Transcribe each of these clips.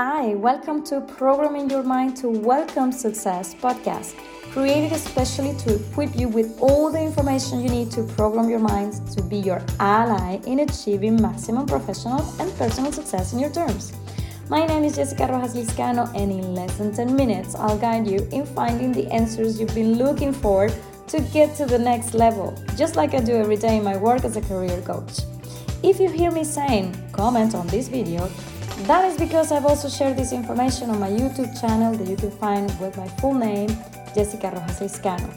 Hi, welcome to Programming Your Mind to Welcome Success podcast, created especially to equip you with all the information you need to program your mind to be your ally in achieving maximum professional and personal success in your terms. My name is Jessica Rojas Liscano, and in less than 10 minutes, I'll guide you in finding the answers you've been looking for to get to the next level, just like I do every day in my work as a career coach. If you hear me saying comment on this video, that is because I've also shared this information on my YouTube channel that you can find with my full name, Jessica Rojas Liscano.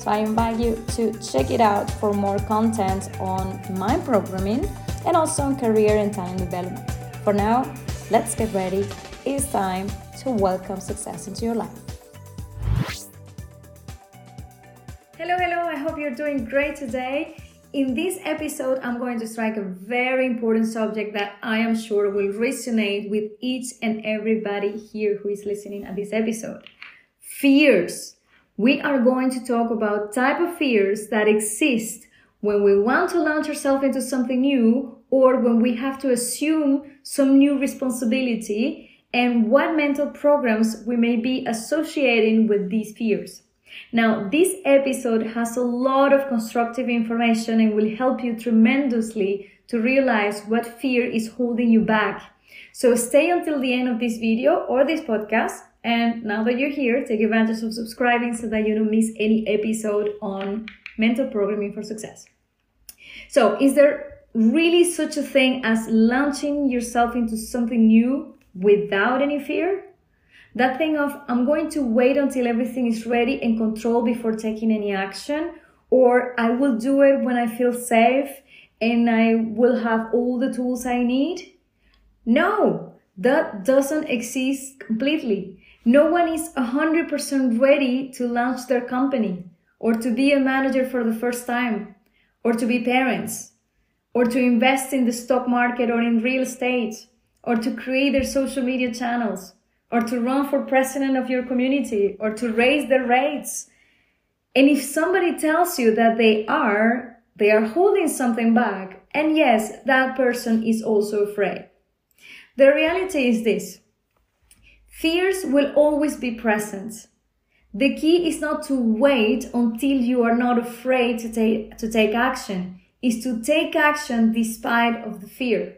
So I invite you to check it out for more content on mind programming and also on career and talent development. For now, let's get ready. It's time to welcome success into your life. Hello, hello. I hope you're doing great today. In this episode, I'm going to strike a very important subject that I am sure will resonate with each and everybody here who is listening at this episode. Fears. We are going to talk about type of fears that exist when we want to launch ourselves into something new or when we have to assume some new responsibility and what mental programs we may be associating with these fears. Now, this episode has a lot of constructive information and will help you tremendously to realize what fear is holding you back. So stay until the end of this video or this podcast. And now that you're here, take advantage of subscribing so that you don't miss any episode on mental programming for success. So, is there really such a thing as launching yourself into something new without any fear? That thing of, I'm going to wait until everything is ready and controlled before taking any action, or I will do it when I feel safe and I will have all the tools I need. No, that doesn't exist completely. No one is 100% ready to launch their company, or to be a manager for the first time, or to be parents, or to invest in the stock market or in real estate, or to create their social media channels or to run for president of your community or to raise the rates. And if somebody tells you that they are, they are holding something back, and yes, that person is also afraid. The reality is this fears will always be present. The key is not to wait until you are not afraid to take, to take action, is to take action despite of the fear.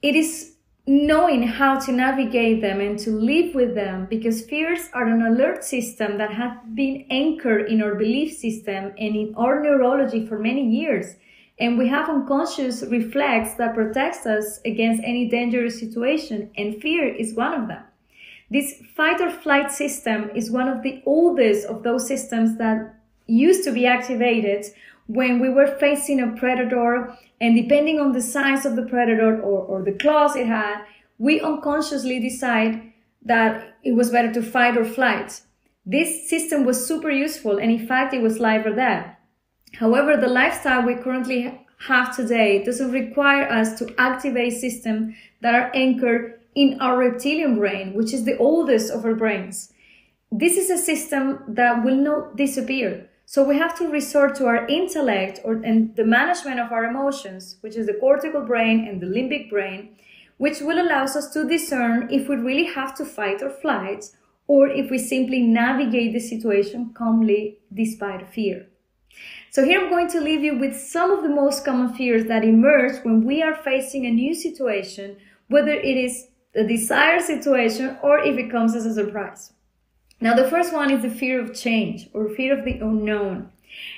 It is knowing how to navigate them and to live with them because fears are an alert system that have been anchored in our belief system and in our neurology for many years. And we have unconscious reflex that protects us against any dangerous situation and fear is one of them. This fight or flight system is one of the oldest of those systems that used to be activated when we were facing a predator and depending on the size of the predator or, or the claws it had, we unconsciously decide that it was better to fight or flight. This system was super useful and in fact it was life or death. However, the lifestyle we currently have today doesn't require us to activate systems that are anchored in our reptilian brain, which is the oldest of our brains. This is a system that will not disappear. So we have to resort to our intellect or and the management of our emotions, which is the cortical brain and the limbic brain, which will allow us to discern if we really have to fight or flight or if we simply navigate the situation calmly despite fear. So here I'm going to leave you with some of the most common fears that emerge when we are facing a new situation, whether it is a desired situation or if it comes as a surprise. Now, the first one is the fear of change or fear of the unknown.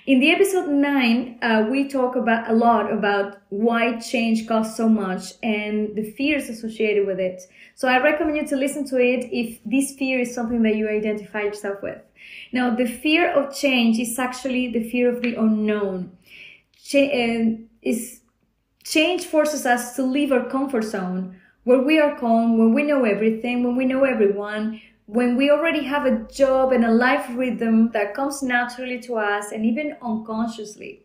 In the episode 9, uh, we talk about a lot about why change costs so much and the fears associated with it. So I recommend you to listen to it if this fear is something that you identify yourself with. Now, the fear of change is actually the fear of the unknown. Ch- uh, is change forces us to leave our comfort zone where we are calm, when we know everything, when we know everyone, when we already have a job and a life rhythm that comes naturally to us and even unconsciously.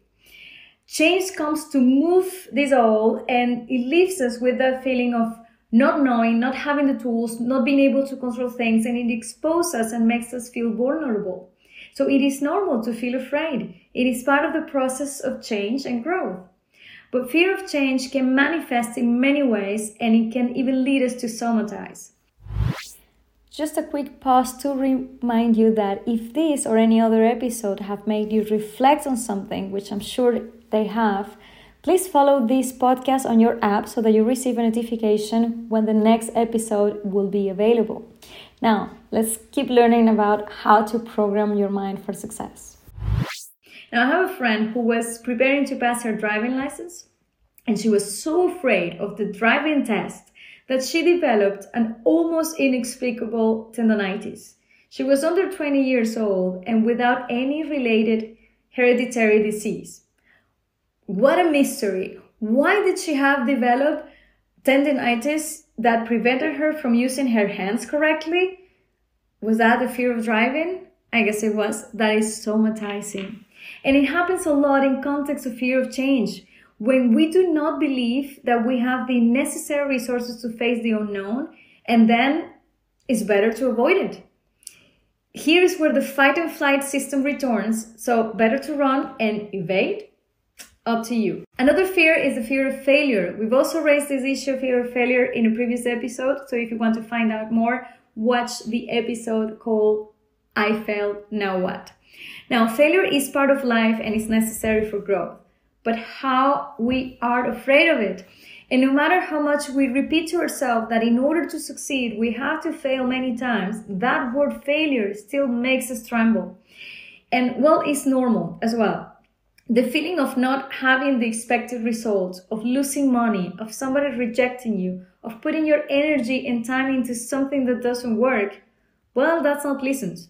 Change comes to move this all and it leaves us with that feeling of not knowing, not having the tools, not being able to control things, and it exposes us and makes us feel vulnerable. So it is normal to feel afraid. It is part of the process of change and growth. But fear of change can manifest in many ways and it can even lead us to somatize. Just a quick pause to remind you that if this or any other episode have made you reflect on something, which I'm sure they have, please follow this podcast on your app so that you receive a notification when the next episode will be available. Now, let's keep learning about how to program your mind for success. Now, I have a friend who was preparing to pass her driving license, and she was so afraid of the driving test that she developed an almost inexplicable tendonitis. She was under 20 years old and without any related hereditary disease. What a mystery! Why did she have developed tendonitis that prevented her from using her hands correctly? Was that the fear of driving? I guess it was. That is traumatizing. And it happens a lot in context of fear of change when we do not believe that we have the necessary resources to face the unknown, and then it's better to avoid it. Here is where the fight and flight system returns, so better to run and evade. Up to you. Another fear is the fear of failure. We've also raised this issue of fear of failure in a previous episode, so if you want to find out more, watch the episode called I Failed, Now What? Now, failure is part of life and is necessary for growth but how we are afraid of it. And no matter how much we repeat to ourselves that in order to succeed, we have to fail many times, that word failure still makes us tremble. And well, it's normal as well. The feeling of not having the expected results, of losing money, of somebody rejecting you, of putting your energy and time into something that doesn't work, well, that's not pleasant.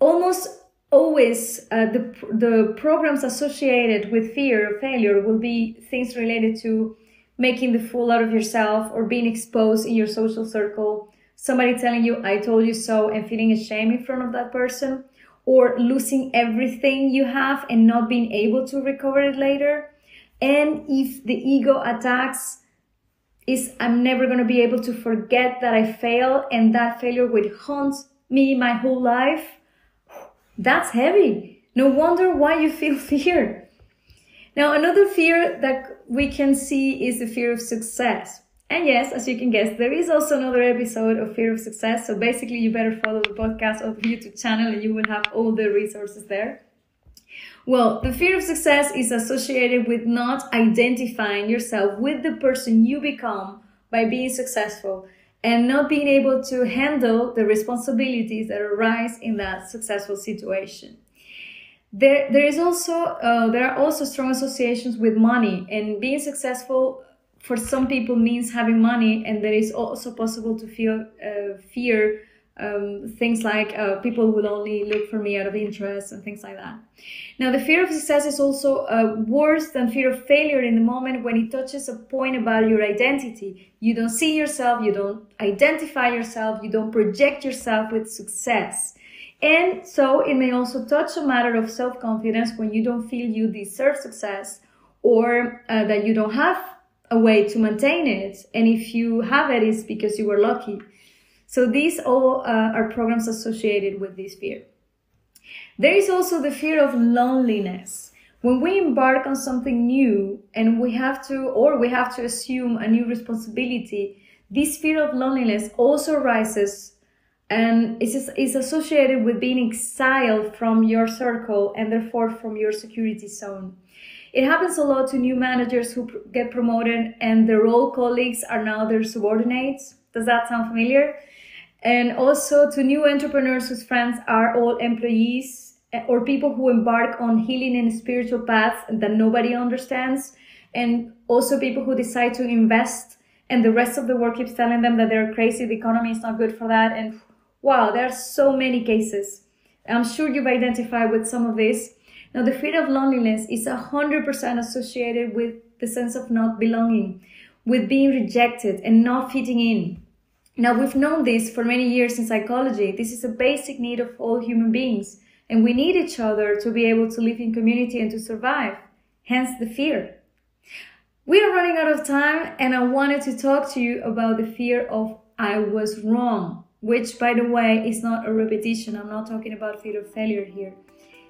Almost always uh, the, the programs associated with fear of failure will be things related to making the fool out of yourself or being exposed in your social circle. Somebody telling you i told you so and feeling ashamed in front of that person. Or losing everything you have and not being able to recover it later. And if the ego attacks is i'm never going to be able to forget that i failed and that failure will haunt me my whole life that's heavy. No wonder why you feel fear. Now, another fear that we can see is the fear of success. And yes, as you can guess, there is also another episode of Fear of Success. So basically, you better follow the podcast or the YouTube channel and you will have all the resources there. Well, the fear of success is associated with not identifying yourself with the person you become by being successful and not being able to handle the responsibilities that arise in that successful situation. There, there is also uh, there are also strong associations with money and being successful for some people means having money and there is also possible to feel uh, fear um, things like uh, people will only look for me out of interest and things like that. Now, the fear of success is also uh, worse than fear of failure in the moment when it touches a point about your identity. You don't see yourself, you don't identify yourself, you don't project yourself with success. And so it may also touch a matter of self confidence when you don't feel you deserve success or uh, that you don't have a way to maintain it. And if you have it, it's because you were lucky. So these all uh, are programs associated with this fear. There is also the fear of loneliness. When we embark on something new and we have to, or we have to assume a new responsibility, this fear of loneliness also arises and is, is associated with being exiled from your circle and therefore from your security zone. It happens a lot to new managers who get promoted and their old colleagues are now their subordinates. Does that sound familiar? And also to new entrepreneurs whose friends are all employees eh, or people who embark on healing and spiritual paths that nobody understands. And also people who decide to invest and the rest of the world keeps telling them that they're crazy the economy is not good for that. And wow there are so many cases. I'm sure you've identified with some of this now the fear of loneliness is 100% associated with the sense of not belonging with being rejected and not fitting in now, we've known this for many years in psychology. This is a basic need of all human beings, and we need each other to be able to live in community and to survive, hence the fear. We are running out of time, and I wanted to talk to you about the fear of I was wrong, which, by the way, is not a repetition. I'm not talking about fear of failure here.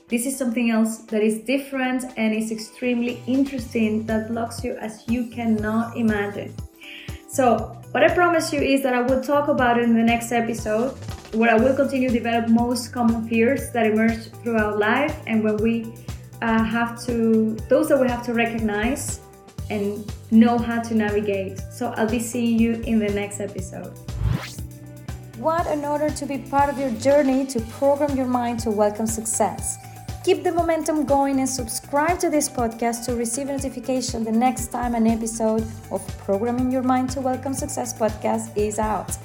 This is something else that is different and is extremely interesting that blocks you as you cannot imagine. So, What I promise you is that I will talk about it in the next episode, where I will continue to develop most common fears that emerge throughout life and when we uh, have to, those that we have to recognize and know how to navigate. So I'll be seeing you in the next episode. What an honor to be part of your journey to program your mind to welcome success. Keep the momentum going and subscribe to this podcast to receive notification the next time an episode of Programming Your Mind to Welcome Success podcast is out.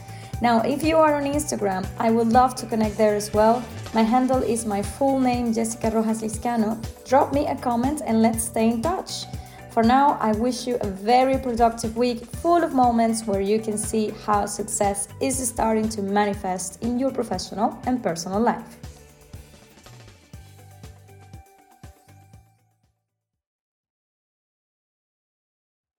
Now, if you are on Instagram, I would love to connect there as well. My handle is my full name, Jessica Rojas Liscano. Drop me a comment and let's stay in touch. For now, I wish you a very productive week full of moments where you can see how success is starting to manifest in your professional and personal life.